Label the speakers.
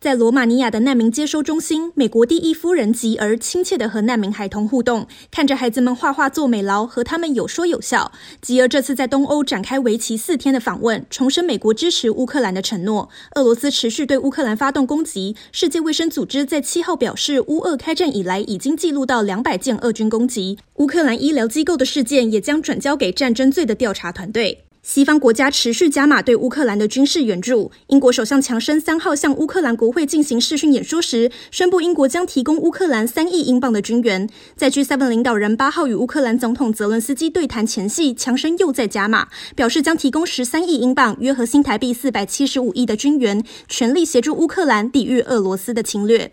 Speaker 1: 在罗马尼亚的难民接收中心，美国第一夫人吉尔亲切地和难民孩童互动，看着孩子们画画做美劳，和他们有说有笑。吉尔这次在东欧展开为期四天的访问，重申美国支持乌克兰的承诺。俄罗斯持续对乌克兰发动攻击，世界卫生组织在七号表示，乌俄开战以来已经记录到两百件俄军攻击。乌克兰医疗机构的事件也将转交给战争罪的调查团队。西方国家持续加码对乌克兰的军事援助。英国首相强生三号向乌克兰国会进行视讯演说时，宣布英国将提供乌克兰三亿英镑的军援。在 G7 领导人八号与乌克兰总统泽伦斯基对谈前夕，强生又在加码，表示将提供十三亿英镑（约合新台币四百七十五亿）的军援，全力协助乌克兰抵御俄罗斯的侵略。